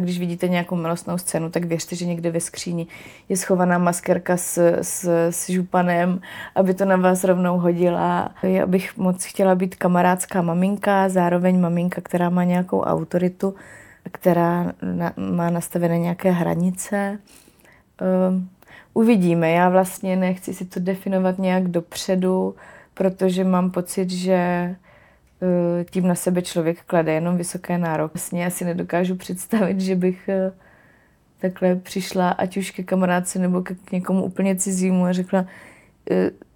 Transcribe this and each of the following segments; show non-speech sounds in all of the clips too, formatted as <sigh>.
Když vidíte nějakou milostnou scénu, tak věřte, že někde ve skříni je schovaná maskerka s, s, s županem, aby to na vás rovnou hodila. Já bych moc chtěla být kamarádská maminka, zároveň maminka, která má nějakou autoritu, která na, má nastavené nějaké hranice. Um, uvidíme. Já vlastně nechci si to definovat nějak dopředu, protože mám pocit, že tím na sebe člověk klade jenom vysoké nároky. Vlastně já si nedokážu představit, že bych uh, takhle přišla, ať už ke kamarádce nebo k někomu úplně cizímu a řekla, uh,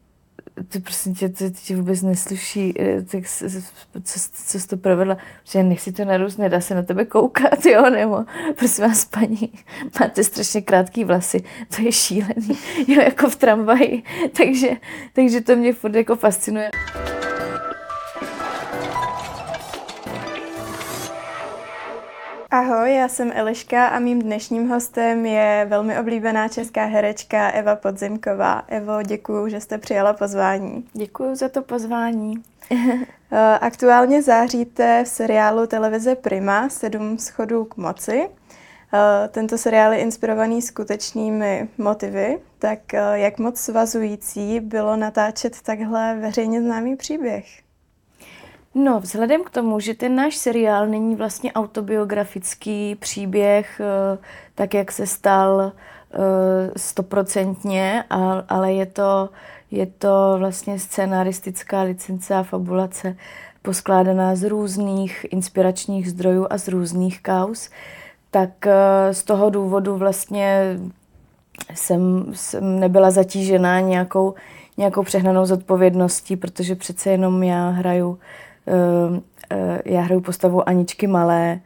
to prostě tě, to, tě vůbec nesluší, eh, tak co, co jsi to provedla, že nechci to narůst, nedá se na tebe koukat, <laughs> jo, nebo prosím vás, paní, <laughs> máte strašně krátký vlasy, to je šílený, <laughs> jo, jako v tramvaji, takže, takže to mě furt jako fascinuje. Ahoj, já jsem Eliška a mým dnešním hostem je velmi oblíbená česká herečka Eva Podzimková. Evo, děkuji, že jste přijala pozvání. Děkuji za to pozvání. <laughs> Eh, aktuálně záříte v seriálu televize Prima Sedm schodů k moci. Eh, tento seriál je inspirovaný skutečnými motivy, tak eh, jak moc svazující bylo natáčet takhle veřejně známý příběh? No, vzhledem k tomu, že ten náš seriál není vlastně autobiografický příběh, eh, tak jak se stal eh, stoprocentně, ale je to, je to vlastně scenaristická licence a fabulace poskládaná z různých inspiračních zdrojů a z různých kaus, tak eh, z toho důvodu vlastně jsem, jsem nebyla zatížená nějakou, nějakou přehnanou zodpovědností, protože přece jenom já hraju já hraju postavu Aničky Malé,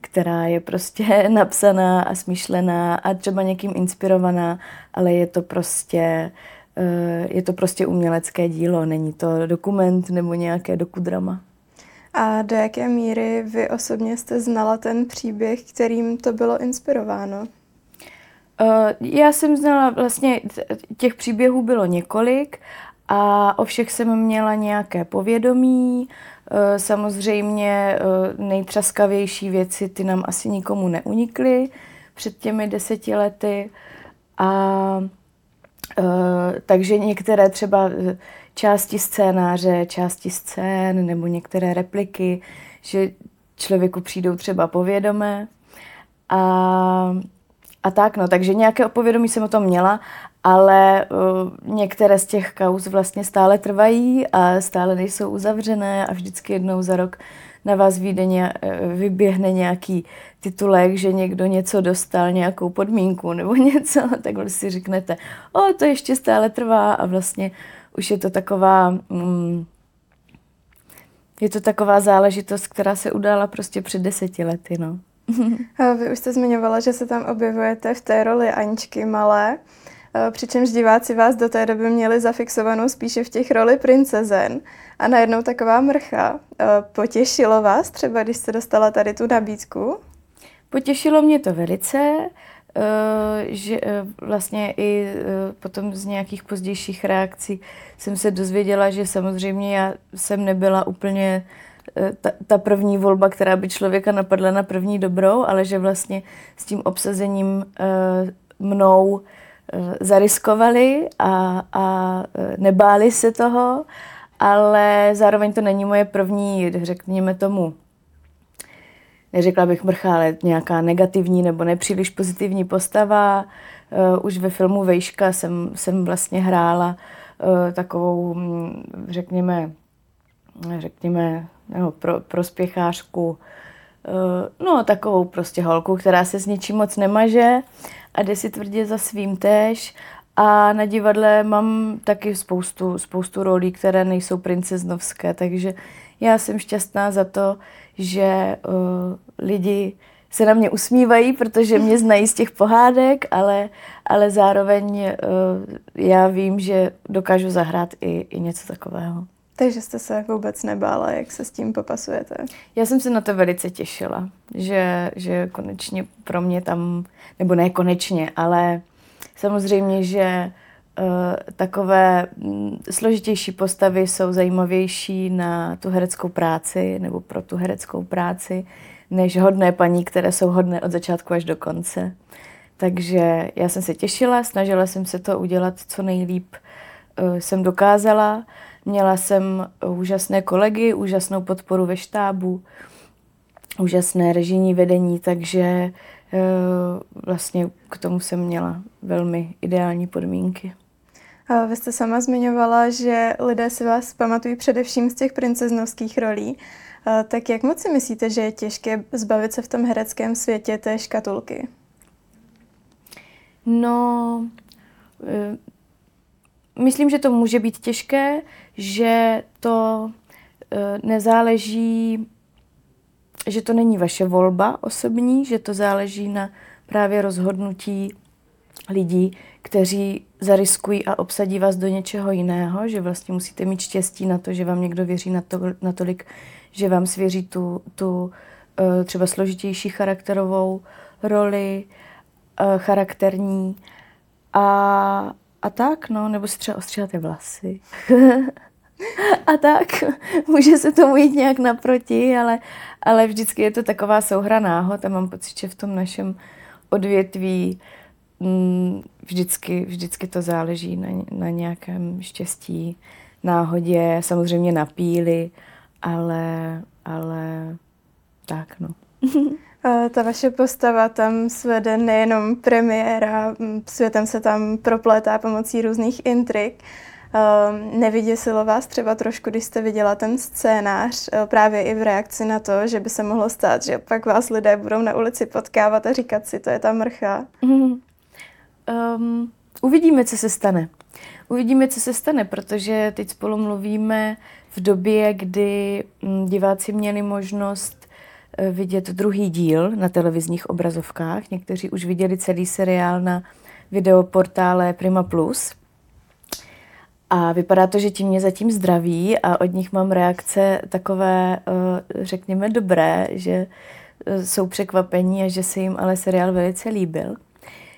která je prostě <laughs> napsaná a smyšlená a třeba někým inspirovaná, ale je to prostě eh, je to prostě umělecké dílo, není to dokument nebo nějaké dokudrama. A do jaké míry vy osobně jste znala ten příběh, kterým to bylo inspirováno? Eh, já jsem znala vlastně, těch příběhů bylo několik a o všech jsem měla nějaké povědomí. Eh, samozřejmě eh, nejtřaskavější věci, ty nám asi nikomu neunikly před těmi deseti lety. A eh, takže některé třeba části scénáře, části scén nebo některé repliky, že člověku přijdou třeba povědomé. A, a tak, no, takže nějaké povědomí jsem o tom měla, ale uh, některé z těch kauz vlastně stále trvají a stále nejsou uzavřené a vždycky jednou za rok na vás vyjde ně, eh, vyběhne nějaký titulek, že někdo něco dostal, nějakou podmínku nebo <laughs> něco, tak si řeknete, o, to ještě stále trvá a vlastně už je to taková, mm, je to taková záležitost, která se udála prostě před deseti lety, no. <laughs> Vy už jste zmiňovala, že se tam objevujete v té roli Aničky Malé. Eh, přičemž diváci vás do té doby měli zafixovanou spíše v těch roli princezen a najednou taková mrcha. Eh, potěšilo vás třeba, když jste dostala tady tu nabídku? Potěšilo mě to velice, eh, že vlastně i potom z nějakých pozdějších reakcí jsem se dozvěděla, že samozřejmě já jsem nebyla úplně ta, ta první volba, která by člověka napadla na první dobrou, ale že vlastně s tím obsazením mnou zariskovali a, a eh, nebáli se toho, ale zároveň to není moje první, řekněme tomu, neřekla bych mrcha, ale nějaká negativní nebo nepříliš pozitivní postava. Uh, už ve filmu Vejška jsem, jsem vlastně hrála takovou, hm, řekněme, řekněme, no, pro, prospěchářku, no takovou prostě holku, která se s ničím moc nemaže a jde si tvrdě za svým též. A na divadle mám taky spoustu, spoustu rolí, které nejsou princeznovské, takže já jsem šťastná za to, že uh, lidi se na mě usmívají, protože mě znají z těch pohádek, ale, ale zároveň uh, já vím, že dokážu zahrát i, i něco takového. Takže jste se vůbec nebála, jak se s tím popasujete? Já jsem se na to velice těšila, že, že konečně pro mě tam, nebo ne konečně, ale samozřejmě, že uh, takové um, složitější postavy jsou zajímavější na tu hereckou práci nebo pro tu hereckou práci, než hodné paní, které jsou hodné od začátku až do konce. Takže já jsem se těšila, snažila jsem se to udělat co nejlíp eh, jsem dokázala. Měla jsem úžasné kolegy, úžasnou podporu ve štábu, úžasné režijní vedení, takže eh, vlastně k tomu jsem měla velmi ideální podmínky. A vy jste sama zmiňovala, že lidé si vás pamatují především z těch princeznovských rolí. A tak jak moc si myslíte, že je těžké zbavit se v tom hereckém světě té škatulky? No, eh, myslím, že to může být těžké, že to eh, nezáleží, že to není vaše volba osobní, že to záleží na právě rozhodnutí lidí, kteří zariskují a obsadí vás do něčeho jiného, že vlastně musíte mít štěstí na to, že vám někdo věří natolik, že vám svěří tu, tu eh, třeba složitější charakterovou roli, eh, charakterní. A, a tak, no, nebo si třeba ostříháte vlasy. <laughs> a tak, <laughs> může se tomu jít nějak naproti, ale, ale vždycky je to taková souhra náhod a mám pocit, že v tom našem odvětví mm, vždycky, vždycky to záleží na, na nějakém štěstí, náhodě, samozřejmě na píli, ale, ale tak no. <laughs> Ta vaše postava tam svede nejenom premiéra, světem se tam proplétá pomocí různých intrik. Nevyděsilo vás třeba trošku, když jste viděla ten scénář, uh, právě i v reakci na to, že by se mohlo stát, že pak vás lidé budou na ulici potkávat a říkat si, to je ta mrcha? Mm. Um, uvidíme, co se stane. Uvidíme, co se stane, protože teď spolu mluvíme v době, kdy mm, diváci měli možnost vidět druhý díl na televizních obrazovkách. Někteří už viděli celý seriál na videoportále Prima Plus. A vypadá to, že ti mě zatím zdraví a od nich mám reakce takové, eh, řekněme, dobré, že eh, jsou překvapení a že se jim ale seriál velice líbil.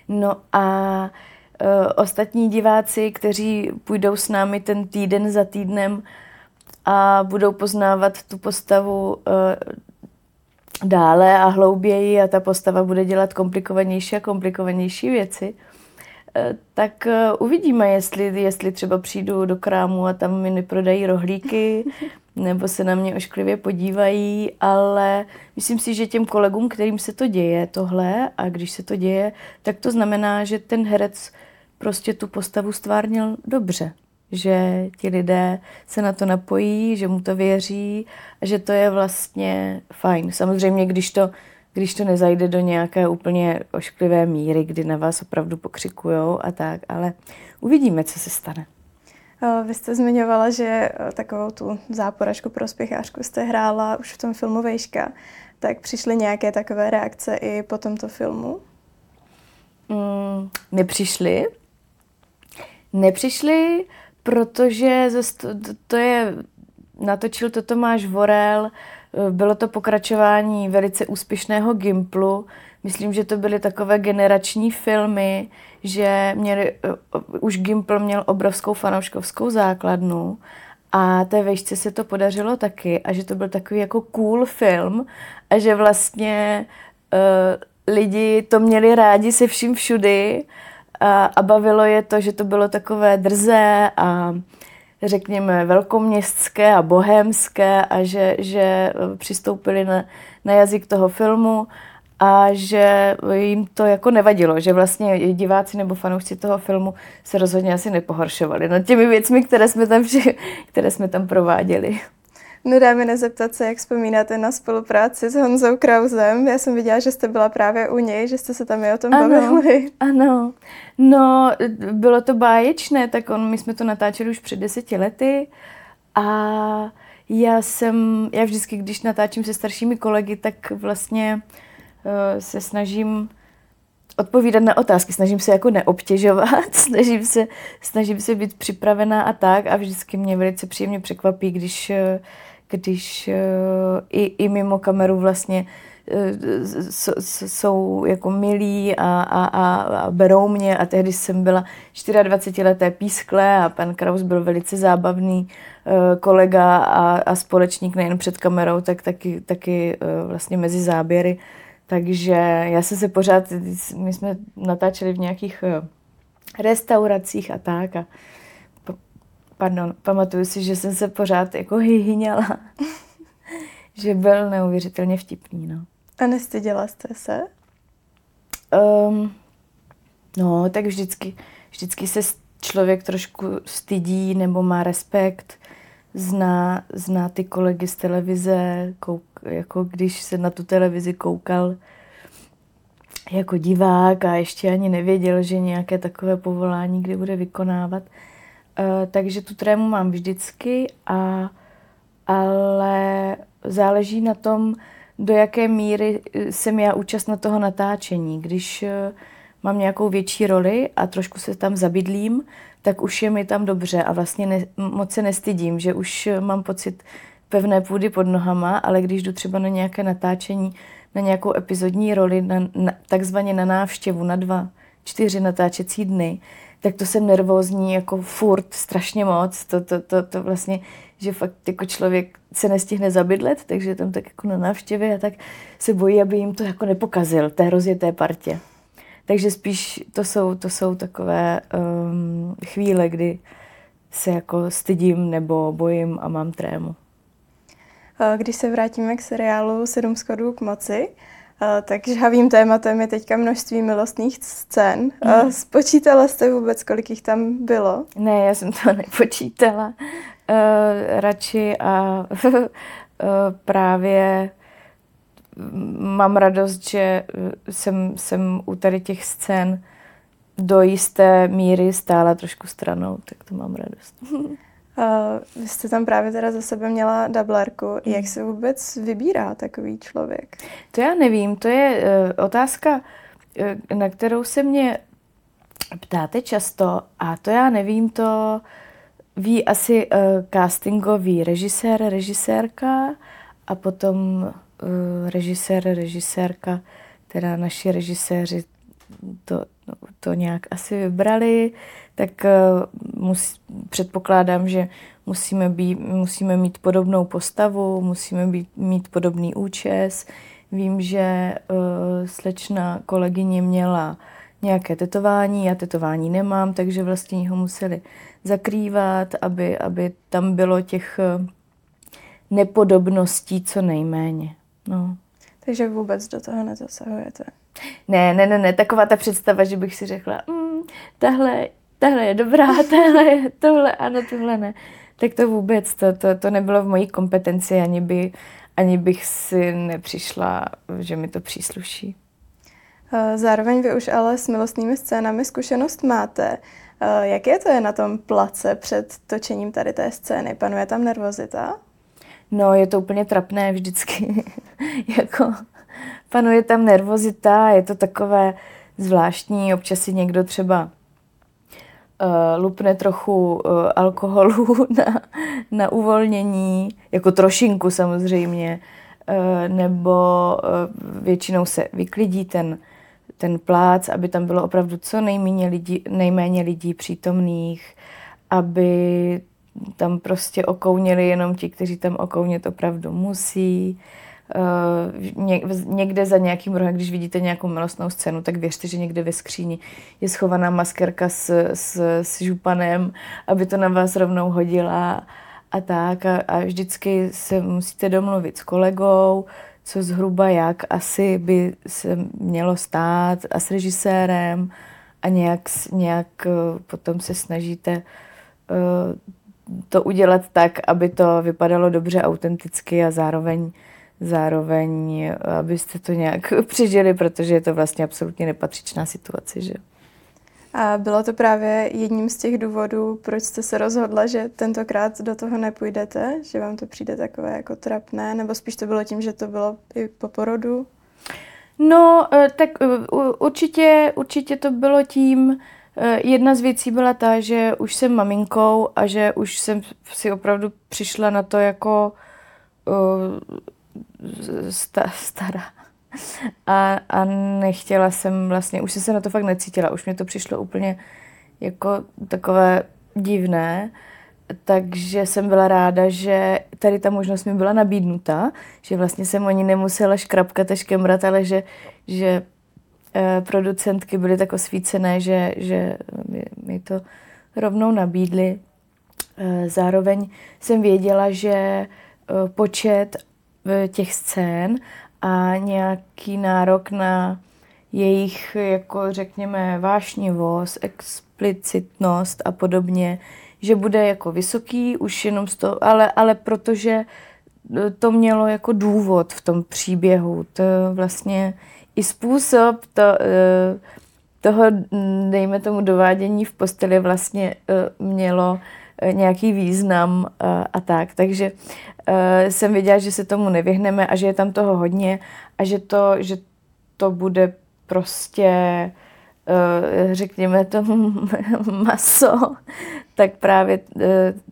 No a ostatní diváci, kteří půjdou s námi ten týden za týdnem a budou poznávat tu postavu dále a hlouběji a ta postava bude dělat komplikovanější a komplikovanější věci, uh, tak uvidíme, jestli, jestli třeba přijdu do krámu a tam mi neprodají rohlíky, <laughs> nebo se na mě ošklivě podívají, ale myslím si, že těm kolegům, kterým se to děje tohle, a když se to děje, tak to znamená, že ten herec prostě tu postavu stvárnil dobře. Že ti lidé se na to napojí, že mu to věří a že to je vlastně fajn. Samozřejmě, když to, když to nezajde do nějaké úplně ošklivé míry, kdy na vás opravdu pokřikujou a tak, ale uvidíme, co se stane. Vy jste zmiňovala, že takovou tu záporačku prospěchářku jste hrála už v tom filmu Vejška. Tak přišly nějaké takové reakce i po tomto filmu? Mm, nepřišly. Nepřišly, protože to, je, natočil to Tomáš Vorel, eh, bylo to pokračování velice úspěšného Gimplu. Myslím, že to byly takové generační filmy, že měli, uh, už Gimpl měl obrovskou fanouškovskou základnu a té vejšce se to podařilo taky a že to byl takový jako cool film a že vlastně uh, lidi to měli rádi se vším všudy a, a bavilo je to, že to bylo takové drzé a řekněme velkoměstské a bohémské a že, že přistoupili na, na jazyk toho filmu a že jim to jako nevadilo, že vlastně diváci nebo fanoušci toho filmu se rozhodně asi nepohoršovali nad těmi věcmi, které jsme tam, které jsme tam prováděli. Nedá mi nezeptat se, jak vzpomínáte na spolupráci s Honzou Krausem. Já jsem viděla, že jste byla právě u něj, že jste se tam i o tom ano, bavili. Ano, no bylo to báječné, tak on, my jsme to natáčeli už před deseti lety a já jsem, já vždycky, když natáčím se staršími kolegy, tak vlastně Eh, se snažím odpovídat na otázky, snažím se jako neobtěžovat, <laughs> snažím se, snažím se být připravená a tak a vždycky mě velice příjemně překvapí, když, eh, když eh, i, i mimo kameru vlastně jsou jako milí a, a, a, a berou mě a tehdy jsem byla 24-leté pískle a pan Kraus byl velice zábavný kolega a, a společník nejen před kamerou, tak taky, taky vlastně mezi záběry. Takže já jsem se pořád, my jsme natáčeli v nějakých restauracích a tak a pardon, pamatuju si, že jsem se pořád jako hyhyněla. <laughs> že byl neuvěřitelně vtipný, no. A nestyděla jste se? Um, no, tak vždycky, vždycky se člověk trošku stydí nebo má respekt, zná, zná ty kolegy z televize, kouk, jako když se na tu televizi koukal jako divák a ještě ani nevěděl, že nějaké takové povolání kdy bude vykonávat. Uh, takže tu trému mám vždycky, a, ale záleží na tom, do jaké míry eh, jsem já účastna toho natáčení. Když uh, mám nějakou větší roli a trošku se tam zabydlím, tak už je mi tam dobře a vlastně ne, moc se nestydím, že už mám pocit pevné půdy pod nohama, ale když jdu třeba na nějaké natáčení, na nějakou epizodní roli, na, na, takzvaně na návštěvu, na dva, čtyři natáčecí dny, tak to jsem nervózní jako furt strašně moc. To, to, to, to vlastně, že fakt jako člověk se nestihne zabydlet, takže tam tak jako na návštěvě a tak se bojí, aby jim to jako nepokazil, té rozjeté partě. Takže spíš to jsou, to jsou takové um, chvíle, kdy se jako stydím nebo bojím a mám trému. Když se vrátíme k seriálu Sedm schodů k moci, tak žhavým tématem je teďka množství milostných scén. Hmm. Spočítala jste vůbec, kolik jich tam bylo? Ne, já jsem to <laughs> nepočítala. Uh, radši a uh, <laughs> právě mám radost, že jsem, jsem u tady těch scén do jisté míry stála trošku stranou, tak to mám radost. <laughs> Uh, vy jste tam právě teda za sebe měla dublerku. Mm. Jak se vůbec vybírá takový člověk? To já nevím, to je uh, otázka, uh, na kterou se mě ptáte často a to já nevím, to ví asi uh, castingový režisér, režisérka a potom uh, režisér, režisérka, teda naši režiséři to, to nějak asi vybrali tak uh, mus, předpokládám, že musíme, být, musíme mít podobnou postavu, musíme být, mít podobný účes. Vím, že uh, slečna kolegyně měla nějaké tetování, já tetování nemám, takže vlastně ho museli zakrývat, aby, aby tam bylo těch uh, nepodobností co nejméně. No. Takže vůbec do toho nezasahujete? Ne, ne, ne, ne, taková ta představa, že bych si řekla, mm, tahle tahle je dobrá, <laughs> tahle je tohle, ano, tohle ne. Tak to vůbec, to, to, to nebylo v mojí kompetenci, ani, by, ani bych si nepřišla, že mi to přísluší. Eh, zároveň vy už ale s milostnými scénami zkušenost máte. Eh, jaké to je na tom place před točením tady té scény? Panuje tam nervozita? No, je to úplně trapné vždycky. <laughs> jako, panuje tam nervozita, je to takové zvláštní, občas si někdo třeba uh, lupne trochu uh, alkoholu <laughs> na, na uvolnění, jako trošinku samozřejmě, uh, nebo uh, většinou se vyklidí ten, ten plác, aby tam bylo opravdu co nejméně lidí, nejméně lidí přítomných, aby tam prostě okouněli jenom ti, kteří tam okounět opravdu musí. Uh, někde za nějakým rohem, když vidíte nějakou milostnou scénu, tak věřte, že někde ve skříni je schovaná maskerka s, s, s županem, aby to na vás rovnou hodila a tak. A, a vždycky se musíte domluvit s kolegou, co zhruba jak asi by se mělo stát a s režisérem a nějak, nějak eh, potom se snažíte uh, to udělat tak, aby to vypadalo dobře, autenticky a zároveň zároveň, abyste to nějak <laughs> přežili, protože je to vlastně absolutně nepatřičná situace. Že? A bylo to právě jedním z těch důvodů, proč jste se rozhodla, že tentokrát do toho nepůjdete, že vám to přijde takové jako trapné, nebo spíš to bylo tím, že to bylo i po porodu? No, eh, tak eh, určitě, určitě to bylo tím, eh, jedna z věcí byla ta, že už jsem maminkou a že už jsem si opravdu přišla na to jako sta, stará. a, a nechtěla jsem vlastně, už jsem se na to fakt necítila, už mě to přišlo úplně jako takové divné, takže jsem byla ráda, že tady ta možnost mi byla nabídnuta, že vlastně jsem ani nemusela škrapkat a škemrat, ale že, že eh, producentky byly tak osvícené, že, že mi to rovnou nabídli. Eh, zároveň jsem věděla, že eh, počet těch scén a nějaký nárok na jejich, jako řekněme, vášnivost, explicitnost a podobně, že bude jako vysoký, už jenom z toho, ale, ale protože to mělo jako důvod v tom příběhu. To vlastně i způsob to, eh, toho, dejme tomu, dovádění v posteli vlastně eh, mělo nějaký význam a tak. Takže jsem věděla, že se tomu nevyhneme a že je tam toho hodně a že to, že to bude prostě řekněme tomu <laughs> maso, tak právě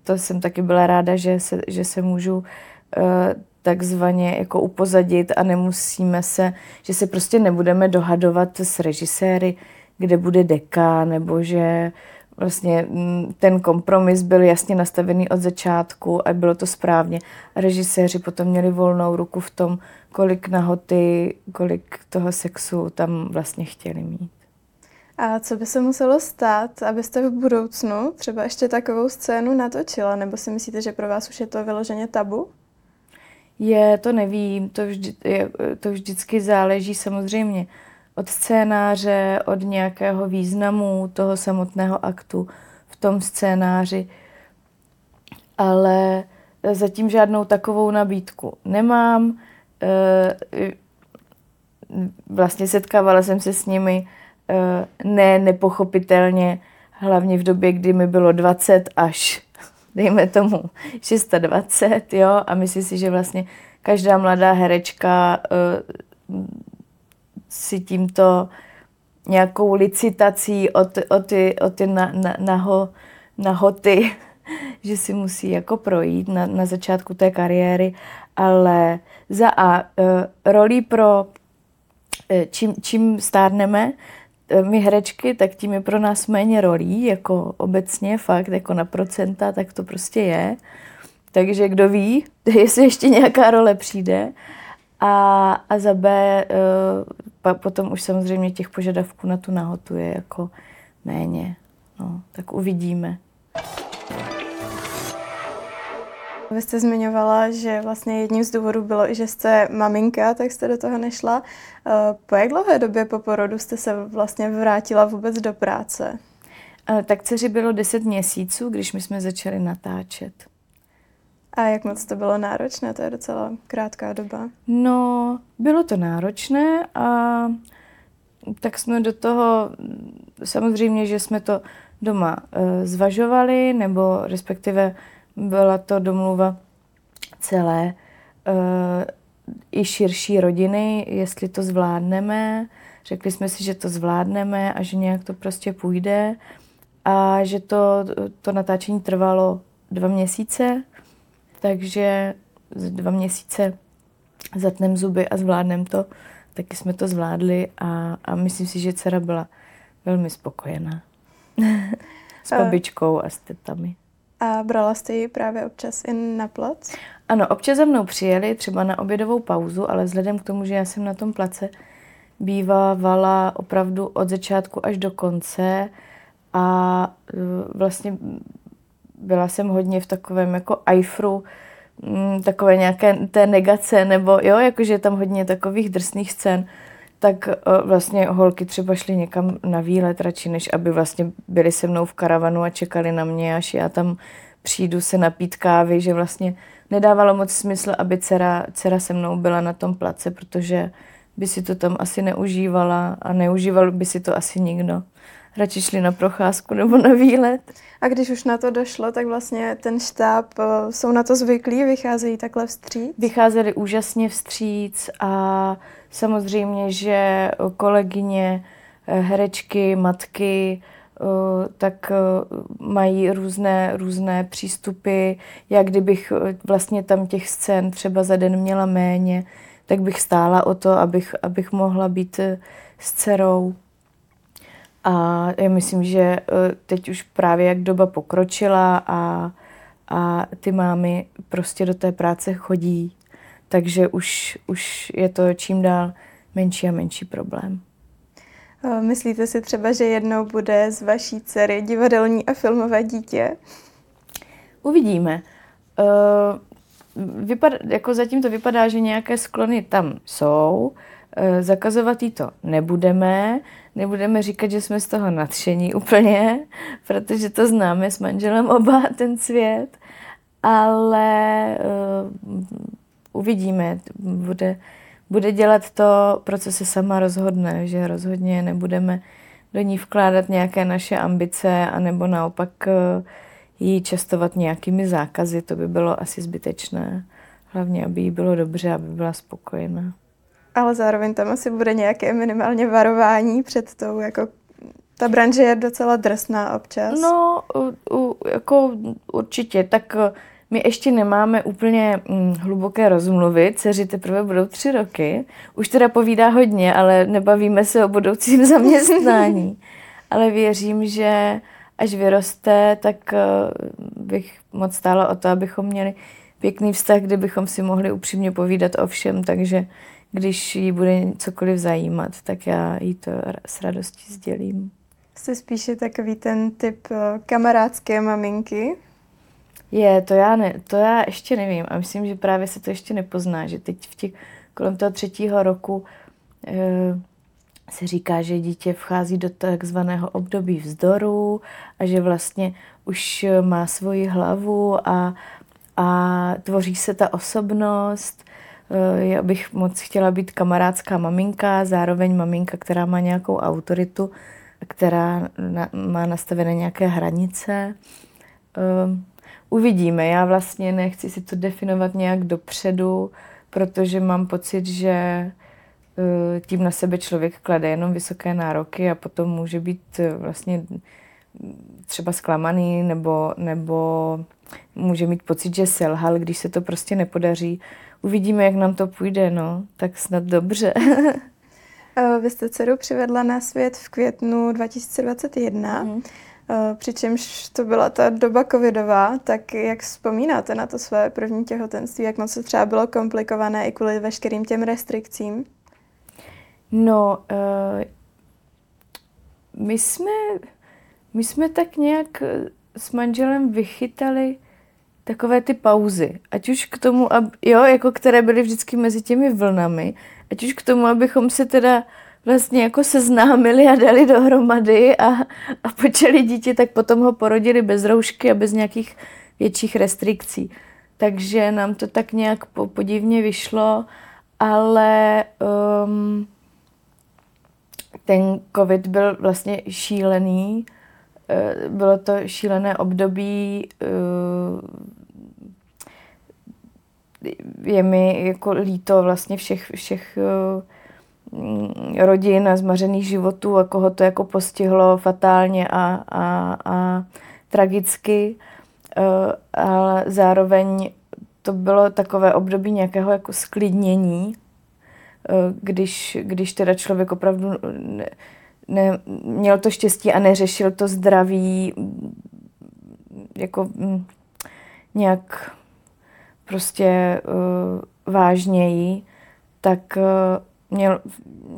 to jsem taky byla ráda, že se, že se můžu takzvaně jako upozadit a nemusíme se, že se prostě nebudeme dohadovat s režiséry, kde bude deka, nebo že vlastně mm, ten kompromis byl jasně nastavený od začátku a bylo to správně. Režiséři potom měli volnou ruku v tom, kolik nahoty, kolik toho sexu tam vlastně chtěli mít. A co by se muselo stát, abyste v budoucnu třeba ještě takovou scénu natočila? Nebo si myslíte, že pro vás už je to vyloženě tabu? Je, to nevím, to, vždy, je, to vždycky záleží samozřejmě od scénáře, od nějakého významu toho samotného aktu v tom scénáři. Ale zatím žádnou takovou nabídku nemám. E, vlastně setkávala jsem se s nimi e, ne nepochopitelně, hlavně v době, kdy mi bylo 20 až <laughs> dejme tomu 620, jo, a myslím si, že vlastně každá mladá herečka si tímto nějakou licitací o ty, o ty, o ty na, na, naho, nahoty, <laughs> že si musí jako projít na, na začátku té kariéry, ale za A, uh, rolí pro uh, čím, čím stárneme, my herečky, tak tím je pro nás méně rolí, jako obecně fakt, jako na procenta, tak to prostě je. Takže kdo ví, <laughs> jestli ještě nějaká role přijde. A, a za B, uh, potom už samozřejmě těch požadavků na tu nahotu je jako méně. No, tak uvidíme. Vy jste zmiňovala, že vlastně jedním z důvodů bylo i, že jste maminka, tak jste do toho nešla. Eh, po jak dlouhé době po porodu jste se vlastně vrátila vůbec do práce? Eh, tak dceři bylo 10 měsíců, když my jsme začali natáčet. A jak moc to bylo náročné? To je docela krátká doba. No, bylo to náročné a tak jsme do toho, samozřejmě, že jsme to doma uh, zvažovali, nebo respektive byla to domluva celé uh, i širší rodiny, jestli to zvládneme. Řekli jsme si, že to zvládneme a že nějak to prostě půjde. A že to, to natáčení trvalo dva měsíce, takže dva měsíce zatnem zuby a zvládneme to. Taky jsme to zvládli a, a myslím si, že dcera byla velmi spokojená. <laughs> s babičkou a s tetami. A brala jste ji právě občas i na plac? Ano, občas za mnou přijeli, třeba na obědovou pauzu, ale vzhledem k tomu, že já jsem na tom place bývávala opravdu od začátku až do konce a e, vlastně byla jsem hodně v takovém jako ajfru, mm, takové nějaké té negace, nebo jo, jakože je tam hodně takových drsných scén, tak e, vlastně holky třeba šly někam na výlet radši, než aby vlastně byly se mnou v karavanu a čekali na mě, až já tam přijdu se napít kávy, že vlastně nedávalo moc smysl, aby dcera, dcera se mnou byla na tom place, protože by si to tam asi neužívala a neužíval by si to asi nikdo. Radši šli na procházku nebo na výlet. A když už na to došlo, tak vlastně ten štáb, e, jsou na to zvyklí, vycházejí takhle vstříc? Vycházeli úžasně vstříc a Samozřejmě, že kolegyně, eh, herečky, matky, eh, tak eh, mají různé, různé přístupy. Jak kdybych vlastně tam těch scén třeba za den měla méně, tak bych stála o to, abych, abych mohla být eh, s dcerou. A já myslím, že eh, teď už právě jak doba pokročila a, a ty mámy prostě do té práce chodí, takže už, už je to čím dál menší a menší problém. Myslíte si třeba, že jednou bude z vaší dcery divadelní a filmové dítě? Uvidíme. Vypadá, jako zatím to vypadá, že nějaké sklony tam jsou. Zakazovat jí to nebudeme. Nebudeme říkat, že jsme z toho nadšení úplně, protože to známe s manželem oba, ten svět. Ale uh, uvidíme. Bude, bude dělat to, pro co se sama rozhodne, že rozhodně nebudeme do ní vkládat nějaké naše ambice, anebo naopak uh, jí častovat nějakými zákazy, to by bylo asi zbytečné. Hlavně, aby jí bylo dobře, aby byla spokojená. Ale zároveň tam asi bude nějaké minimálně varování před tou, jako ta branže je docela drsná občas. No, u, u, jako určitě, tak eh, my ještě nemáme úplně hm, hluboké rozmluvy, dceři teprve budou tři roky. Už teda povídá hodně, ale nebavíme se o budoucím <laughs> zaměstnání. ale věřím, že až vyroste, tak eh, bych moc stála o to, abychom měli pěkný vztah, kde bychom si mohli upřímně povídat o všem, takže když jí bude cokoliv zajímat, tak já jí to s radostí sdělím. Jste spíše takový ten typ eh, kamarádské maminky? Je, to já, ne, to já ještě nevím a myslím, že právě se to ještě nepozná, že teď v těch, kolem toho třetího roku e, se říká, že dítě vchází do takzvaného období vzdoru a že vlastně už má svoji hlavu a, a tvoří se ta osobnost. Eh, já bych moc chtěla být kamarádská maminka, zároveň maminka, která má nějakou autoritu, která na, má nastavené nějaké hranice. Um, uvidíme. Já vlastně nechci si to definovat nějak dopředu, protože mám pocit, že Eh, tím na sebe člověk klade jenom vysoké nároky a potom může být eh, vlastně třeba zklamaný nebo, nebo může mít pocit, že selhal, když se to prostě nepodaří. Uvidíme, jak nám to půjde, no, tak snad dobře. <laughs> Eh, vy jste dceru přivedla na svět v květnu 2021, mm. přičemž to byla ta doba covidová, tak jak vzpomínáte na to své první těhotenství, jak moc to třeba bylo komplikované i kvůli veškerým těm restrikcím? No, uh, my jsme, my jsme tak nějak eh, s manželem vychytali takové ty pauzy. Ať už k tomu, ab, jo, jako které byly vždycky mezi těmi vlnami, ať už k tomu, abychom se teda vlastně jako seznámili a dali dohromady a, a počali dítě, tak potom ho porodili bez roušky a bez nějakých větších restrikcí. Takže nám to tak nějak podivně vyšlo, ale um, ten covid byl vlastně šílený. Eh, bylo to šílené období. Eh, je mi jako líto vlastně všech, všech eh, rodin a zmařených životů a koho to jako postihlo fatálně a, a, a tragicky. Ale zároveň to bylo takové období nějakého jako sklidnění, Eh, když, když teda člověk opravdu ne, ne, měl to štěstí a neřešil to zdraví jako mm, nějak prostě uh, vážněji, tak uh, měl,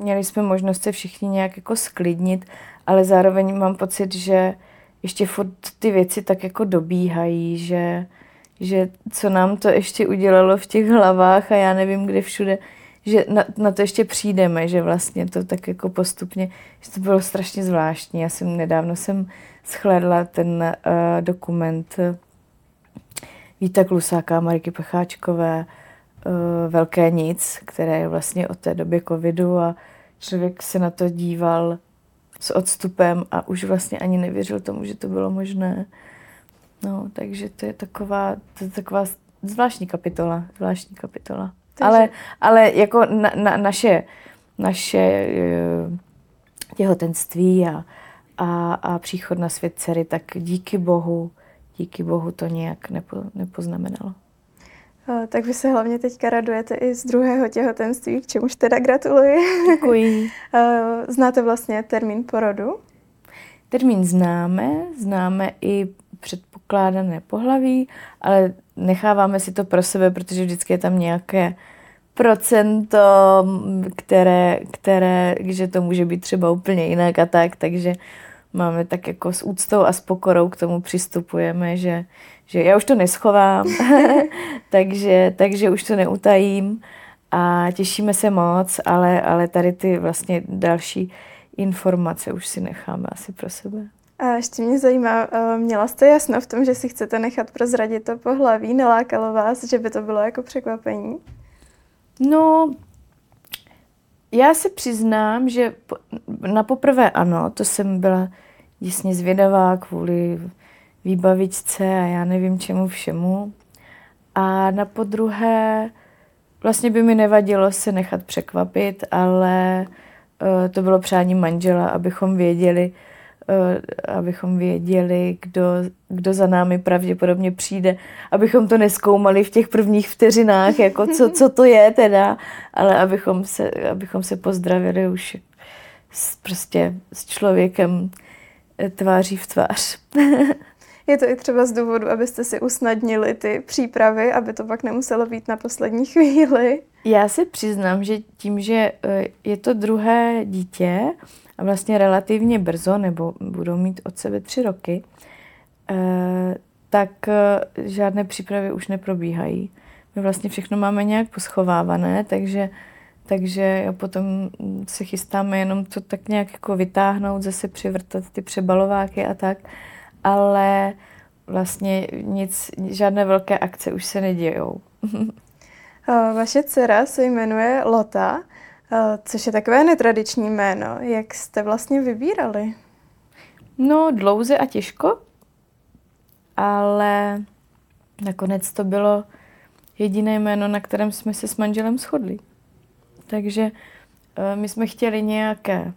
měli jsme možnost se všichni nějak jako sklidnit, ale zároveň mám pocit, že ještě furt ty věci tak jako dobíhají, že, že co nám to ještě udělalo v těch hlavách a já nevím, kde všude že na, na to ještě přijdeme, že vlastně to tak jako postupně, že to bylo strašně zvláštní. Já jsem nedávno jsem shlédla ten uh, dokument Víta Klusáka a Mariky Pecháčkové uh, Velké nic, které je vlastně od té doby covidu a člověk se na to díval s odstupem a už vlastně ani nevěřil tomu, že to bylo možné. No, takže to je taková, to je taková zvláštní kapitola, zvláštní kapitola. Ale, ale jako na, na, naše, naše eh, těhotenství a, a, a příchod na svět dcery, tak díky bohu, díky bohu to nějak nepo, nepoznamenalo. Tak vy se hlavně teďka radujete i z druhého těhotenství, k čemuž teda gratuluji. Děkuji. <laughs> Znáte vlastně termín porodu? Termín známe, známe i předpokládané pohlaví, ale necháváme si to pro sebe, protože vždycky je tam nějaké procento, které, které, že to může být třeba úplně jinak a tak, takže máme tak jako s úctou a s pokorou k tomu přistupujeme, že, že já už to neschovám, <laughs> takže, takže už to neutajím a těšíme se moc, ale, ale tady ty vlastně další informace už si necháme asi pro sebe. A ještě mě zajímá, eh, měla jste jasno v tom, že si chcete nechat prozradit to pohlaví? Nelákalo vás, že by to bylo jako překvapení? No, já se přiznám, že na poprvé ano, to jsem byla děsně zvědavá kvůli výbavičce a já nevím čemu všemu. A na podruhé vlastně by mi nevadilo se nechat překvapit, ale uh, to bylo přání manžela, abychom věděli, abychom věděli, kdo, kdo za námi pravděpodobně přijde, abychom to neskoumali v těch prvních vteřinách, jako co, co to je teda, ale abychom se, abychom se pozdravili už s, prostě s člověkem eh, tváří v tvář. <laughs> Je to i třeba z důvodu, abyste si usnadnili ty přípravy, aby to pak nemuselo být na poslední chvíli? Já se přiznám, že tím, že eh, je to druhé dítě vlastně relativně brzo, nebo budou mít od sebe tři roky, eh, tak eh, žádné přípravy už neprobíhají. My vlastně všechno máme nějak poschovávané, takže, takže potom se chystáme jenom to tak nějak jako vytáhnout, zase přivrtat ty přebalováky a tak ale vlastně nic, žádné velké akce už se nedějou. <laughs> Vaše dcera se jmenuje Lota, což je takové netradiční jméno. Jak jste vlastně vybírali? No, dlouze a těžko, ale nakonec to bylo jediné jméno, na kterém jsme se s manželem shodli. Takže e, my jsme chtěli nějaké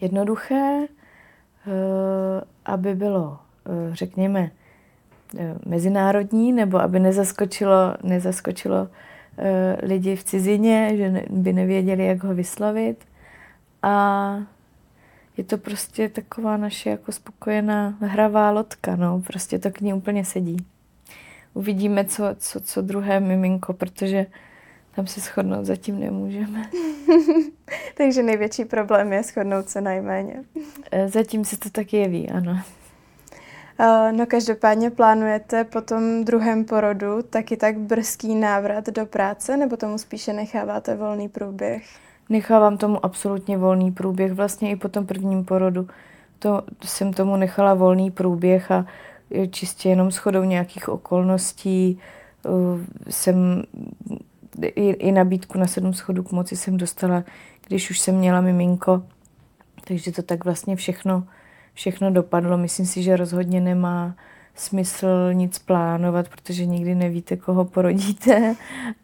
jednoduché, Eh, aby bylo, eh, řekněme, eh, mezinárodní, nebo aby nezaskočilo, nezaskočilo lidi v cizině, že by nevěděli, jak ho vyslovit. A je to prostě taková naše jako spokojená hravá loďka, no, prostě to k ní úplně sedí. Uvidíme, co, co, co druhé miminko, protože tam se shodnout zatím nemůžeme. <laughs> Takže největší problém je shodnout se na jméně. E, zatím se to tak jeví, ano. E, no každopádně plánujete po tom druhém porodu taky tak brzký návrat do práce, nebo tomu spíše necháváte volný průběh? Nechávám tomu absolutně volný průběh. Vlastně i po tom prvním porodu to, jsem tomu nechala volný průběh a čistě jenom shodou nějakých okolností jsem i, i nabídku na sedm schodů k moci jsem dostala, když už jsem měla miminko. Takže to tak vlastně všechno, všechno dopadlo. Myslím si, že rozhodně nemá smysl nic plánovat, protože nikdy nevíte, koho porodíte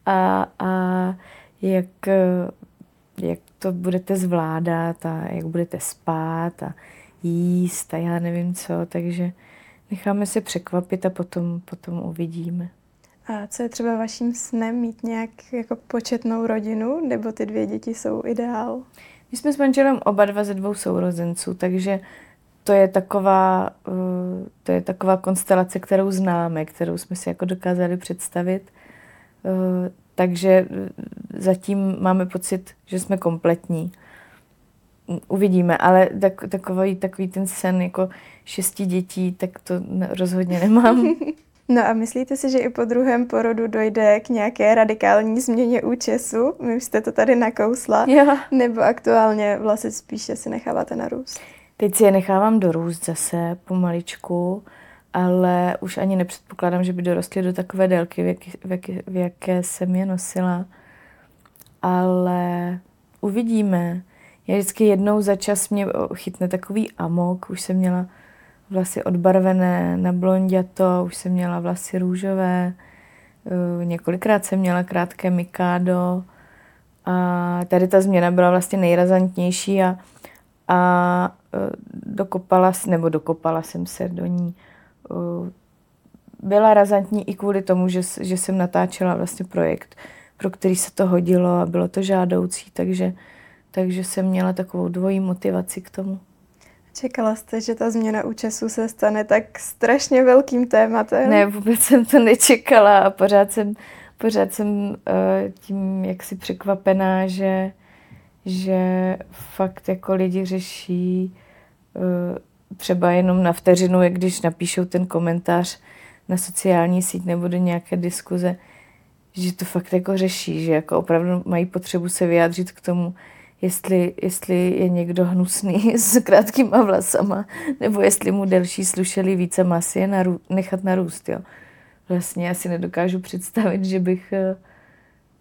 a, a jak, jak to budete zvládat a jak budete spát a jíst a já nevím co, takže necháme se překvapit a potom, potom uvidíme. A co je třeba vaším snem mít nějak jako početnou rodinu, nebo ty dvě děti jsou ideál? My jsme s manželem oba dva ze dvou sourozenců, takže to je taková, uh, to je taková konstelace, kterou známe, kterou jsme si jako dokázali představit. Uh, takže uh, zatím máme pocit, že jsme kompletní. Uvidíme, ale tak, takový, takový ten sen jako šesti dětí, tak to rozhodně nemám. <laughs> No a myslíte si, že i po druhém porodu dojde k nějaké radikální změně účesu? My už jste to tady nakousla. Jo. Nebo aktuálně vlastně spíše si necháváte narůst? Teď si je nechávám dorůst zase pomaličku, ale už ani nepředpokládám, že by dorostly do takové délky, v, jak, v, jak, v jaké jsem je nosila. Ale uvidíme. Já vždycky jednou za čas mě chytne takový amok. Už jsem měla vlasy odbarvené na blonděto, už jsem měla vlasy růžové, eh, několikrát jsem měla krátké mikádo a tady ta změna byla vlastně nejrazantnější a, a eh, dokopala, nebo dokopala jsem se do ní eh, byla razantní i kvůli tomu, že, že jsem natáčela vlastně projekt, pro který se to hodilo a bylo to žádoucí, takže, takže jsem měla takovou dvojí motivaci k tomu. Čekala jste, že ta změna účesu se stane tak strašně velkým tématem? Ne, vůbec jsem to nečekala a pořád jsem, pořád jsem uh, tím jaksi překvapená, že, že fakt jako lidi řeší uh, třeba jenom na vteřinu, jak když napíšou ten komentář na sociální síť nebo do nějaké diskuze, že to fakt jako řeší, že jako opravdu mají potřebu se vyjádřit k tomu, jestli, jestli je někdo hnusný <laughs> s krátkýma vlasama, nebo jestli mu delší slušeli více masy je naru, nechat narůst. Jo. Vlastně já si nedokážu představit, že bych eh,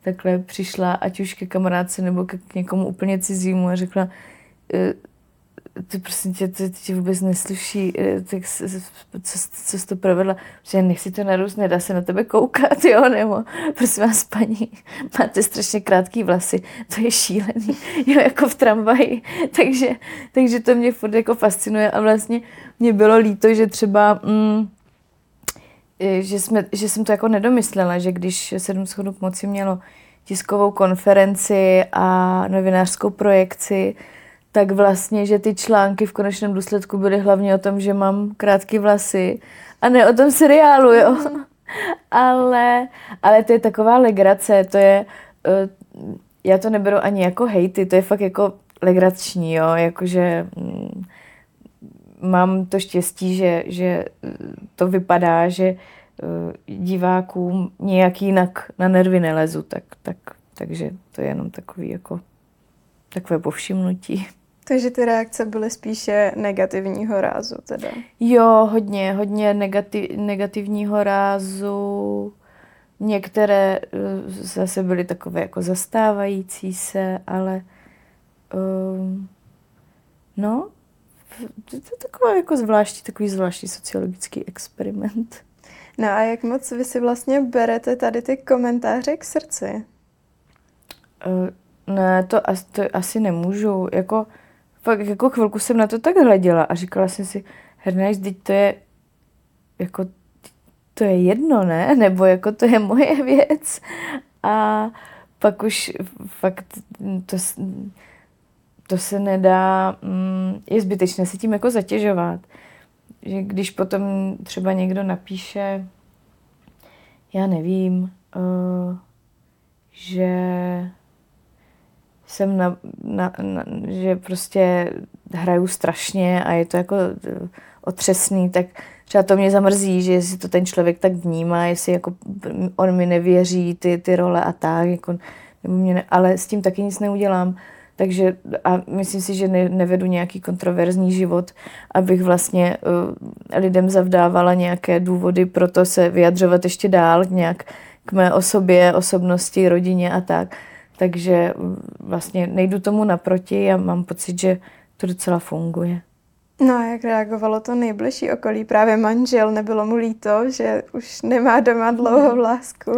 takhle přišla, ať už ke kamarádce nebo k někomu úplně cizímu a řekla, eh, ty prosím tě, to tě vůbec neslyší, eh, tak co, co jsi to provedla, že nechci to narůst, nedá se na tebe koukat, jo, nebo prosím vás, paní, máte strašně krátký vlasy, to je šílený, jo, jako v tramvaji, takže, takže to mě furt jako fascinuje a vlastně mě bylo líto, že třeba, mm, že, jsme, že jsem to jako nedomyslela, že když Sedm schodů k moci mělo tiskovou konferenci a novinářskou projekci, tak vlastně, že ty články v konečném důsledku byly hlavně o tom, že mám krátké vlasy a ne o tom seriálu, jo. <laughs> ale, ale to je taková legrace, to je, uh, já to neberu ani jako hejty, to je fakt jako legrační, jo, jakože mm, mám to štěstí, že, že eh, to vypadá, že uh, divákům nějak jinak na nervy nelezu, tak, tak, takže to je jenom takový jako takové povšimnutí. Takže ty reakce byly spíše negativního rázu teda. Jo, hodně, hodně negativ, negativního rázu. Některé uh, zase byly takové jako zastávající se, ale um, no, to je taková jako zvláštní, takový zvláštní sociologický experiment. No a jak moc vy si vlastně berete tady ty komentáře k srdci? Uh, ne, to, to asi nemůžu. Jako, fakt jako chvilku jsem na to tak hleděla a říkala jsem si, Hernajs, teď to je jako to je jedno, ne? <laughs> Nebo jako to je moje <laughs> věc. A pak už fakt to, to se nedá, mm, je zbytečné se tím jako zatěžovat. Že když potom třeba někdo napíše, já nevím, uh, že jsem na, na, na, že prostě hraju strašně a je to jako eh, otřesný, tak třeba to mě zamrzí, že jestli to ten člověk tak vnímá, jestli jako on mi nevěří ty, ty role a tak, jako, nebo mě ne, ale s tím taky nic neudělám. Takže a myslím si, že ne, nevedu nějaký kontroverzní život, abych vlastně uh, lidem zavdávala nějaké důvody pro to se vyjadřovat ještě dál nějak k mé osobě, osobnosti, rodině a tak. Takže vlastně nejdu tomu naproti a mám pocit, že to docela funguje. No a jak reagovalo to nejbližší okolí? Právě manžel, nebylo mu líto, že už nemá doma dlouhou lásku?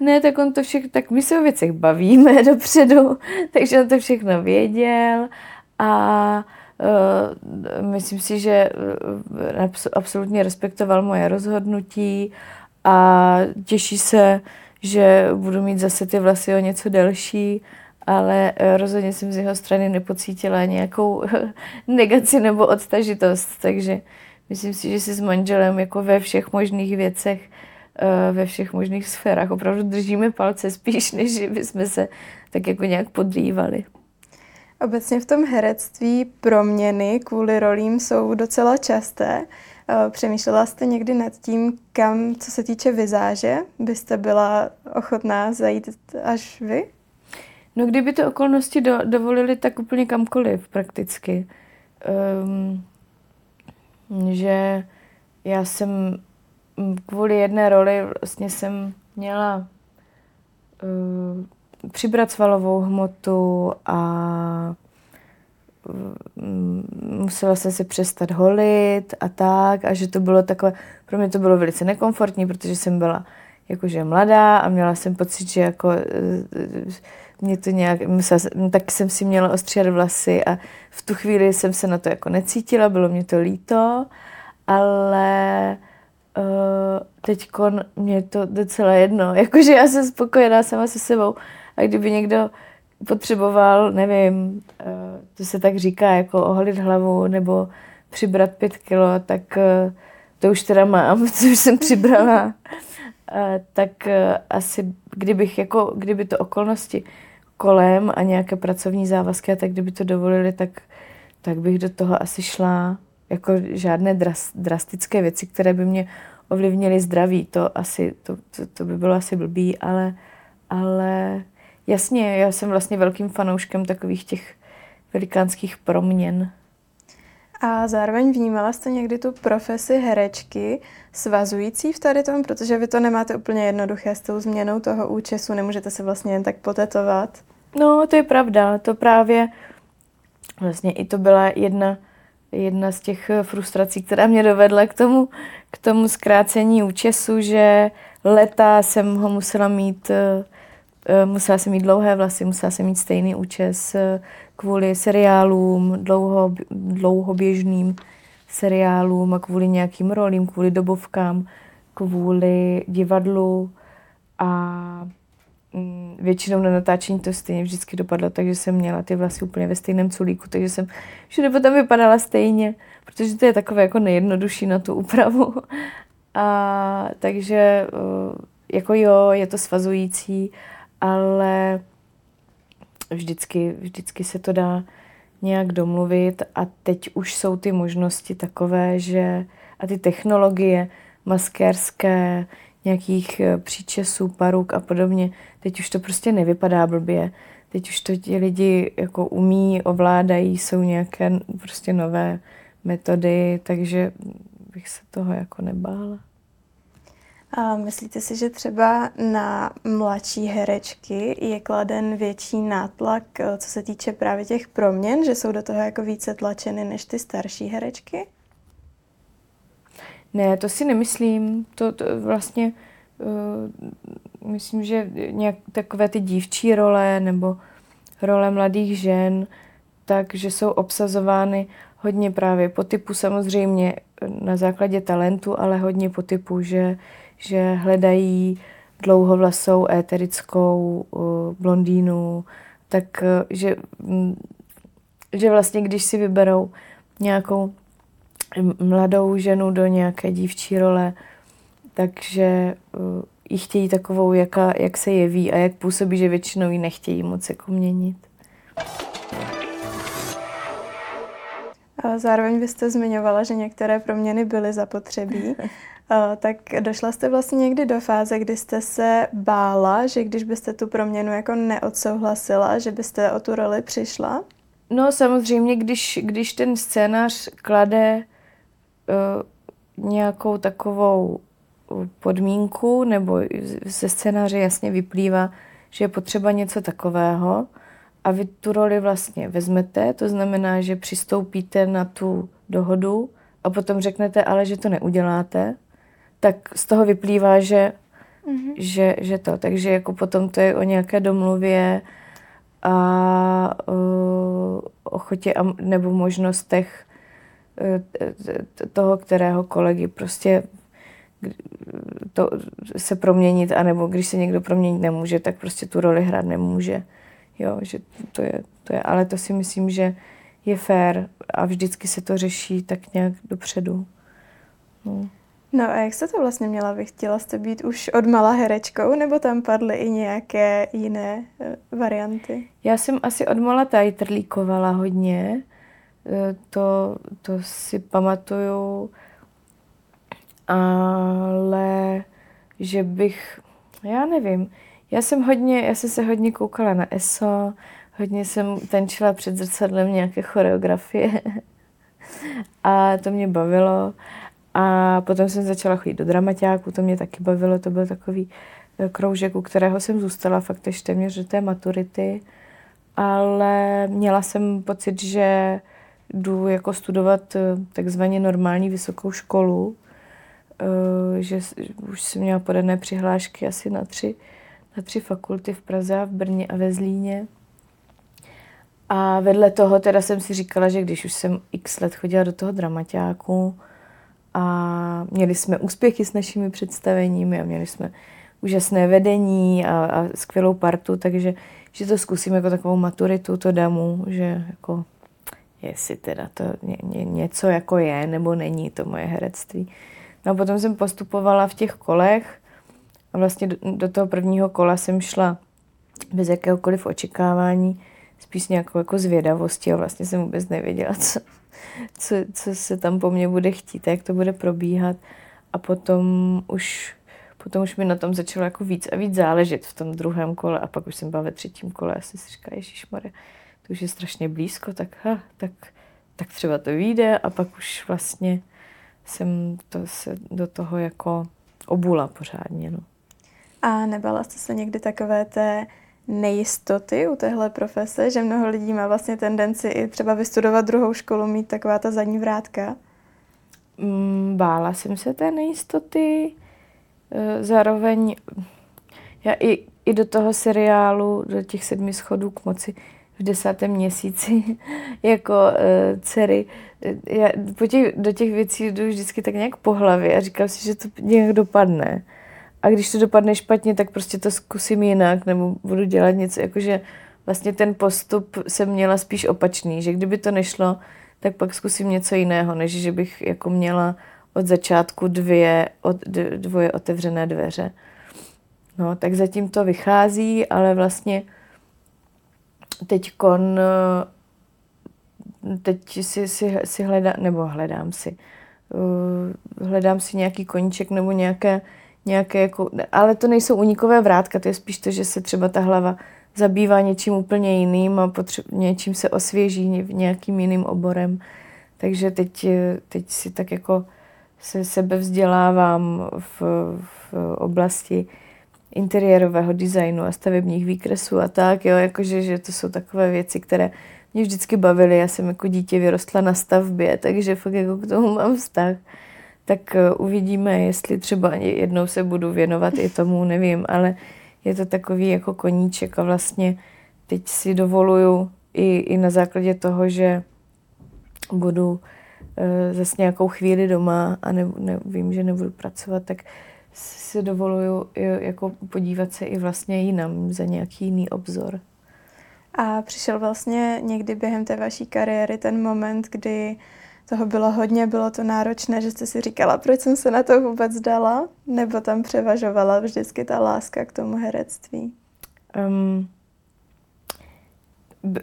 Ne, tak on to všechno, tak my se o věcech bavíme <laughs> dopředu, takže on to všechno věděl a uh, myslím si, že uh, absolutně respektoval moje rozhodnutí a těší se, že budu mít zase ty vlasy o něco delší, ale eh, rozhodně jsem z jeho strany nepocítila nějakou <laughs> negaci nebo odtažitost, takže myslím si, že si s manželem jako ve všech možných věcech, eh, ve všech možných sférách opravdu držíme palce spíš, <laughs> než bychom se tak jako nějak podrývali. Obecně v tom herectví proměny kvůli rolím jsou docela časté. Eh, přemýšlela jste někdy nad tím, kam, co se týče vizáže, byste byla ochotná zajít až vy? No kdyby to okolnosti do, dovolily, tak úplně kamkoliv prakticky. Um, že já jsem kvůli jedné roli vlastně jsem měla uh, přibrat svalovou hmotu a Mm, musela jsem si přestat holit a tak a že to bylo takové, pro mě to bylo velice nekomfortní, protože jsem byla jakože mladá a měla jsem pocit, že jako eh, mě to nějak, musela, tak jsem si měla ostříhat vlasy a v tu chvíli jsem se na to jako necítila, bylo mě to líto, ale teď mě je to docela jedno, <laughs> jakože já jsem spokojená sama se sebou a kdyby někdo potřeboval, nevím, uh, to se tak říká, jako oholit hlavu nebo přibrat pět kilo, tak uh, to už teda mám, <laughs> co už jsem přibrala. Uh, tak uh, asi kdybych jako, kdyby to okolnosti kolem a nějaké pracovní závazky a tak kdyby to dovolili, tak, tak bych do toho asi šla. Jako žádné dras, drastické věci, které by mě ovlivnily zdraví, to asi, to, to, to by bylo asi blbý, ale, ale jasně, já jsem vlastně velkým fanouškem takových těch velikánských proměn. A zároveň vnímala jste někdy tu profesi herečky svazující v tady tom, protože vy to nemáte úplně jednoduché s tou změnou toho účesu, nemůžete se vlastně jen tak potetovat. No, to je pravda, to právě vlastně i to byla jedna, jedna z těch frustrací, která mě dovedla k tomu, k tomu zkrácení účesu, že leta jsem ho musela mít, eh, eh, musela jsem mít dlouhé vlasy, musela jsem mít stejný účes eh, kvůli seriálům, dlouho, dlouhoběžným seriálům a kvůli nějakým rolím, kvůli dobovkám, kvůli divadlu a většinou na natáčení to stejně vždycky dopadlo, takže jsem měla ty vlasy úplně ve stejném culíku, takže jsem všude potom vypadala stejně, protože to je takové jako nejjednodušší na tu úpravu. A takže jako jo, je to svazující, ale vždycky, vždycky se to dá nějak domluvit a teď už jsou ty možnosti takové, že a ty technologie maskérské, nějakých eh, příčesů, paruk a podobně, teď už to prostě nevypadá blbě. Teď už to ti lidi jako umí, ovládají, jsou nějaké prostě nové metody, takže bych se toho jako nebála. A myslíte si, že třeba na mladší herečky je kladen větší nátlak, eh, co se týče právě těch proměn, že jsou do toho jako více tlačeny než ty starší herečky? Ne, to si nemyslím. To, to vlastně uh, myslím, že nějak takové ty dívčí role nebo role mladých žen, takže jsou obsazovány hodně právě po typu samozřejmě na základě talentu, ale hodně po typu, že že hledají dlouhovlasou éterickou uh, blondýnu, tak uh, že, um, že vlastně když si vyberou nějakou mladou ženu do nějaké dívčí role, takže uh, ji chtějí takovou, jaka, jak se jeví a jak působí, že většinou ji nechtějí moc jako měnit. Zároveň byste zmiňovala, že některé proměny byly zapotřebí. <laughs> tak došla jste vlastně někdy do fáze, kdy jste se bála, že když byste tu proměnu jako neodsouhlasila, že byste o tu roli přišla? No samozřejmě, když, když ten scénář klade nějakou takovou podmínku, nebo ze scénáře jasně vyplývá, že je potřeba něco takového a vy tu roli vlastně vezmete, to znamená, že přistoupíte na tu dohodu a potom řeknete ale, že to neuděláte, tak z toho vyplývá, že, mm-hmm. že, že to. Takže jako potom to je o nějaké domluvě a uh, ochotě a, nebo možnostech toho, kterého kolegy prostě to se proměnit, anebo když se někdo proměnit nemůže, tak prostě tu roli hrát nemůže. Jo, že to je, to je, ale to si myslím, že je fér a vždycky se to řeší tak nějak dopředu. No. No a jak jste to vlastně měla? Vy chtěla jste být už od mala herečkou, nebo tam padly i nějaké jiné uh, varianty? Já jsem asi od mala tajtrlíkovala hodně. Uh, to, to si pamatuju. Ale že bych, já nevím, já jsem hodně, já jsem se hodně koukala na ESO, hodně jsem tančila před zrcadlem nějaké choreografie <laughs> a to mě bavilo. A potom jsem začala chodit do dramaťáku, to mě taky bavilo, to byl takový eh, kroužek, u kterého jsem zůstala fakt ještě téměř do té maturity. Ale měla jsem pocit, že jdu jako studovat eh, takzvaně normální vysokou školu, eh, že už jsem měla podané přihlášky asi na tři, na tři fakulty v Praze, v Brně a ve Zlíně. A vedle toho teda jsem si říkala, že když už jsem x let chodila do toho dramaťáku, a měli jsme úspěchy s našimi představeními a měli jsme úžasné vedení a, a skvělou partu, takže že to zkusím jako takovou maturitu, to damu, že jako jestli teda to ně, ně, něco jako je nebo není to moje herectví. No a potom jsem postupovala v těch kolech a vlastně do, do toho prvního kola jsem šla bez jakéhokoliv očekávání, spíš nějakou jako zvědavosti a vlastně jsem vůbec nevěděla, co, co, co se tam po mně bude chtít, jak to bude probíhat. A potom už, potom už mi na tom začalo jako víc a víc záležet v tom druhém kole a pak už jsem byla ve třetím kole a si říkala, ježišmarja, to už je strašně blízko, tak, ha, tak, tak třeba to vyjde a pak už vlastně jsem to se do toho jako obula pořádně. No. A nebala jste se někdy takové té nejistoty u téhle profese, že mnoho lidí má vlastně tendenci i třeba vystudovat druhou školu, mít taková ta zadní vrátka? Mm, bála jsem se té nejistoty, e, zároveň já i, i do toho seriálu, do těch sedmi schodů k moci v desátém měsíci <laughs> jako uh, dcery, e, já po těch, do těch věcí jdu vždycky tak nějak po hlavě a říkám si, že to nějak dopadne. A když to dopadne špatně, tak prostě to zkusím jinak, nebo budu dělat něco, jakože vlastně ten postup jsem měla spíš opačný, že kdyby to nešlo, tak pak zkusím něco jiného, než že bych jako měla od začátku dvě, od, dvoje otevřené dveře. No, tak zatím to vychází, ale vlastně teď kon, teď si, si, si hledám, nebo hledám si, uh, hledám si nějaký koníček nebo nějaké nějaké jako, ale to nejsou unikové vrátka, to je spíš to, že se třeba ta hlava zabývá něčím úplně jiným a potře- něčím se osvěží nějakým jiným oborem. Takže teď, teď si tak jako se sebe vzdělávám v, v oblasti interiérového designu a stavebních výkresů a tak, jo, jakože že to jsou takové věci, které mě vždycky bavily. Já jsem jako dítě vyrostla na stavbě, takže fakt jako k tomu mám vztah tak eh, uvidíme, jestli třeba jednou se budu věnovat i tomu, nevím, ale je to takový jako koníček a vlastně teď si dovoluju i, i na základě toho, že budu uh, zase nějakou chvíli doma a ne, ne, vím, že nebudu pracovat, tak si dovoluju jako podívat se i vlastně jinam za nějaký jiný obzor. A přišel vlastně někdy během té vaší kariéry ten moment, kdy toho bylo hodně, bylo to náročné, že jste si říkala, proč jsem se na to vůbec dala? Nebo tam převažovala vždycky ta láska k tomu herectví? Um,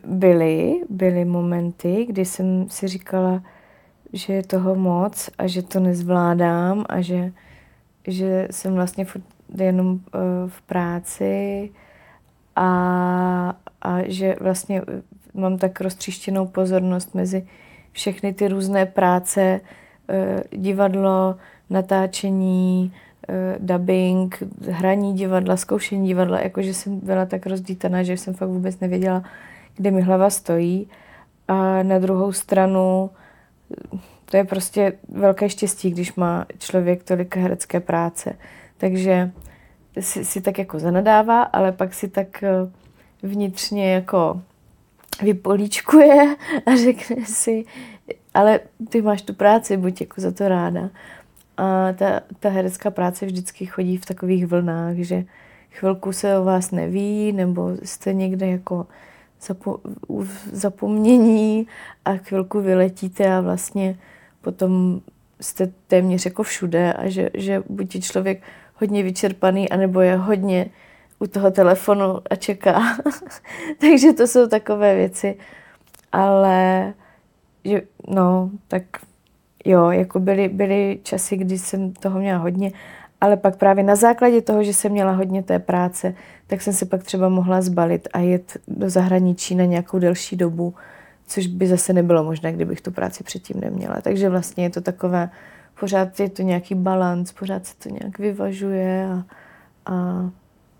byly, byly momenty, kdy jsem si říkala, že je toho moc a že to nezvládám a že, že jsem vlastně jenom uh, v práci a, a že vlastně mám tak roztříštěnou pozornost mezi všechny ty různé práce, eh, divadlo, natáčení, eh, dubbing, hraní divadla, zkoušení divadla, jakože jsem byla tak rozdítaná, že jsem fakt vůbec nevěděla, kde mi hlava stojí. A na druhou stranu to je prostě velké štěstí, když má člověk tolik herecké práce. Takže si, si tak jako zanadává, ale pak si tak eh, vnitřně jako vypolíčkuje a řekne si, ale ty máš tu práci, buď jako za to ráda. A ta, ta herecká práce vždycky chodí v takových vlnách, že chvilku se o vás neví, nebo jste někde jako zapo- zapomnění a chvilku vyletíte a vlastně potom jste téměř jako všude a že, že buď je člověk hodně vyčerpaný, anebo je hodně u toho telefonu a čeká. <laughs> Takže to jsou takové věci. Ale že, no, tak jo, jako byly, byly časy, kdy jsem toho měla hodně, ale pak právě na základě toho, že jsem měla hodně té práce, tak jsem se pak třeba mohla zbalit a jet do zahraničí na nějakou delší dobu, což by zase nebylo možné, kdybych tu práci předtím neměla. Takže vlastně je to takové, pořád je to nějaký balans, pořád se to nějak vyvažuje a, a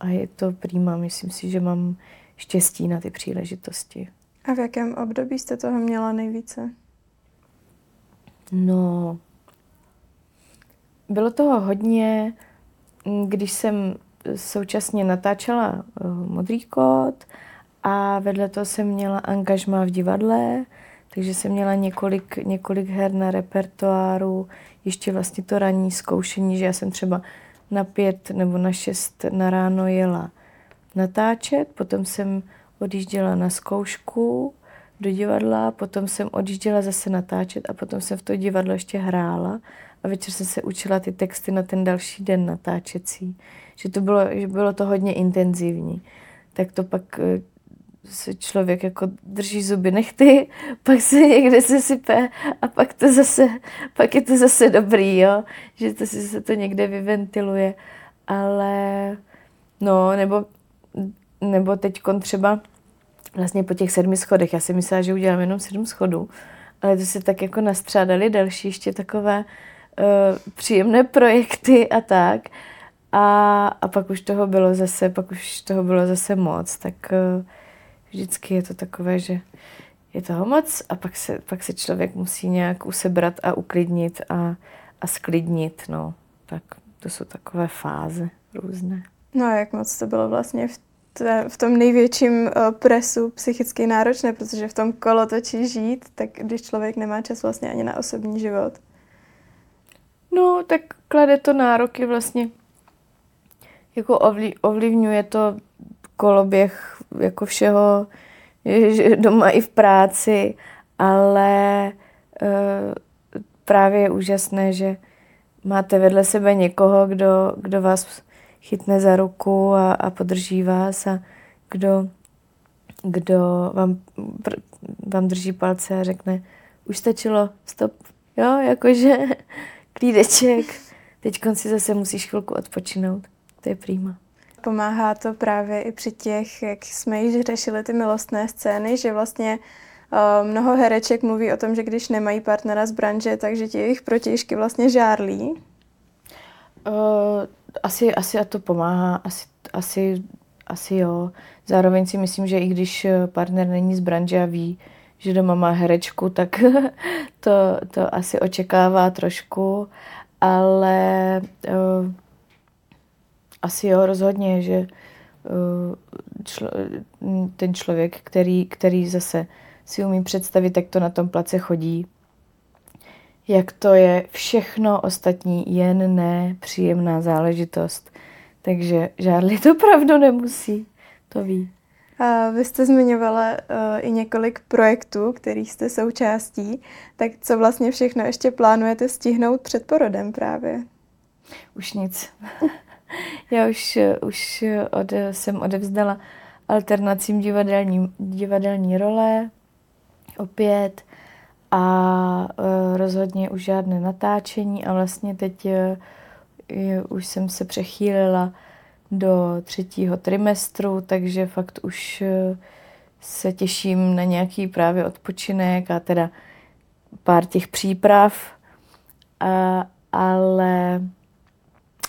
a je to prýma. Myslím si, že mám štěstí na ty příležitosti. A v jakém období jste toho měla nejvíce? No, bylo toho hodně, když jsem současně natáčela uh, Modrý kód a vedle toho jsem měla angažma v divadle, takže jsem měla několik, několik her na repertoáru, ještě vlastně to ranní zkoušení, že já jsem třeba na pět nebo na šest na ráno jela natáčet, potom jsem odjížděla na zkoušku do divadla, potom jsem odjížděla zase natáčet a potom jsem v to divadlo ještě hrála a večer jsem se učila ty texty na ten další den natáčecí. Že to bylo, že bylo to hodně intenzivní. Tak to pak eh, se člověk jako drží zuby nechty, <laughs> pak se někde se sype a pak to zase, pak je to zase dobrý, jo? že to si se to někde vyventiluje. Ale no, nebo, nebo teď třeba vlastně po těch sedmi schodech, já si myslela, že udělám jenom sedm schodů, ale to se tak jako nastřádali další ještě takové uh, příjemné projekty a tak. A, a pak už toho bylo zase, pak už toho bylo zase moc, tak uh, vždycky je to takové, že je toho moc a pak se, pak se člověk musí nějak usebrat a uklidnit a, a sklidnit, no. Tak to jsou takové fáze různé. No a jak moc to bylo vlastně v, té, v tom největším uh, presu psychicky náročné, protože v tom kolotočí žít, tak když člověk nemá čas vlastně ani na osobní život. No, tak klade to nároky vlastně, jako ovlivňuje to koloběh jako všeho doma i v práci, ale uh, právě je úžasné, že máte vedle sebe někoho, kdo, kdo vás chytne za ruku a, a podrží vás a kdo, kdo vám, pr, vám drží palce a řekne, už stačilo, stop, jo, jakože <laughs> klídeček, teď si zase musíš chvilku odpočinout, to je prýma. Pomáhá to právě i při těch, jak jsme již řešili ty milostné scény, že vlastně uh, mnoho hereček mluví o tom, že když nemají partnera z branže, takže ti jejich protějšky vlastně žárlí. Uh, asi, asi a to pomáhá, asi, asi, asi jo. Zároveň si myslím, že i když partner není z branže a ví, že doma má herečku, tak <laughs> to, to asi očekává trošku, ale uh, asi jo, rozhodně, že uh, člo, ten člověk, který, který zase si umí představit, jak to na tom place chodí, jak to je všechno ostatní, jen ne příjemná záležitost. Takže žádli to pravdu nemusí, to ví. A vy jste zmiňovala uh, i několik projektů, kterých jste součástí. Tak co vlastně všechno ještě plánujete stihnout před porodem právě? Už nic. <laughs> Já už, už ode, jsem odevzdala alternacím divadelní, divadelní role opět a uh, rozhodně už žádné natáčení a vlastně teď uh, už jsem se přechýlila do třetího trimestru, takže fakt už uh, se těším na nějaký právě odpočinek a teda pár těch příprav, a, ale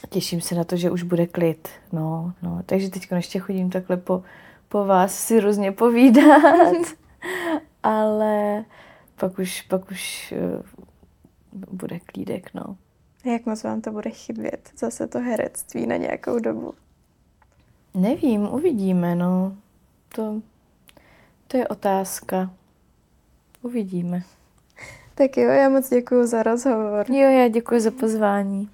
těším se na to, že už bude klid. No, no. Takže teď ještě chodím takhle po, po vás si různě povídat, <laughs> ale pak už, pak už uh, bude klídek, no. Jak moc vám to bude chybět? Zase to herectví na nějakou dobu? Nevím, uvidíme, no. To, to je otázka. Uvidíme. Tak jo, já moc děkuji za rozhovor. Jo, já děkuji za pozvání.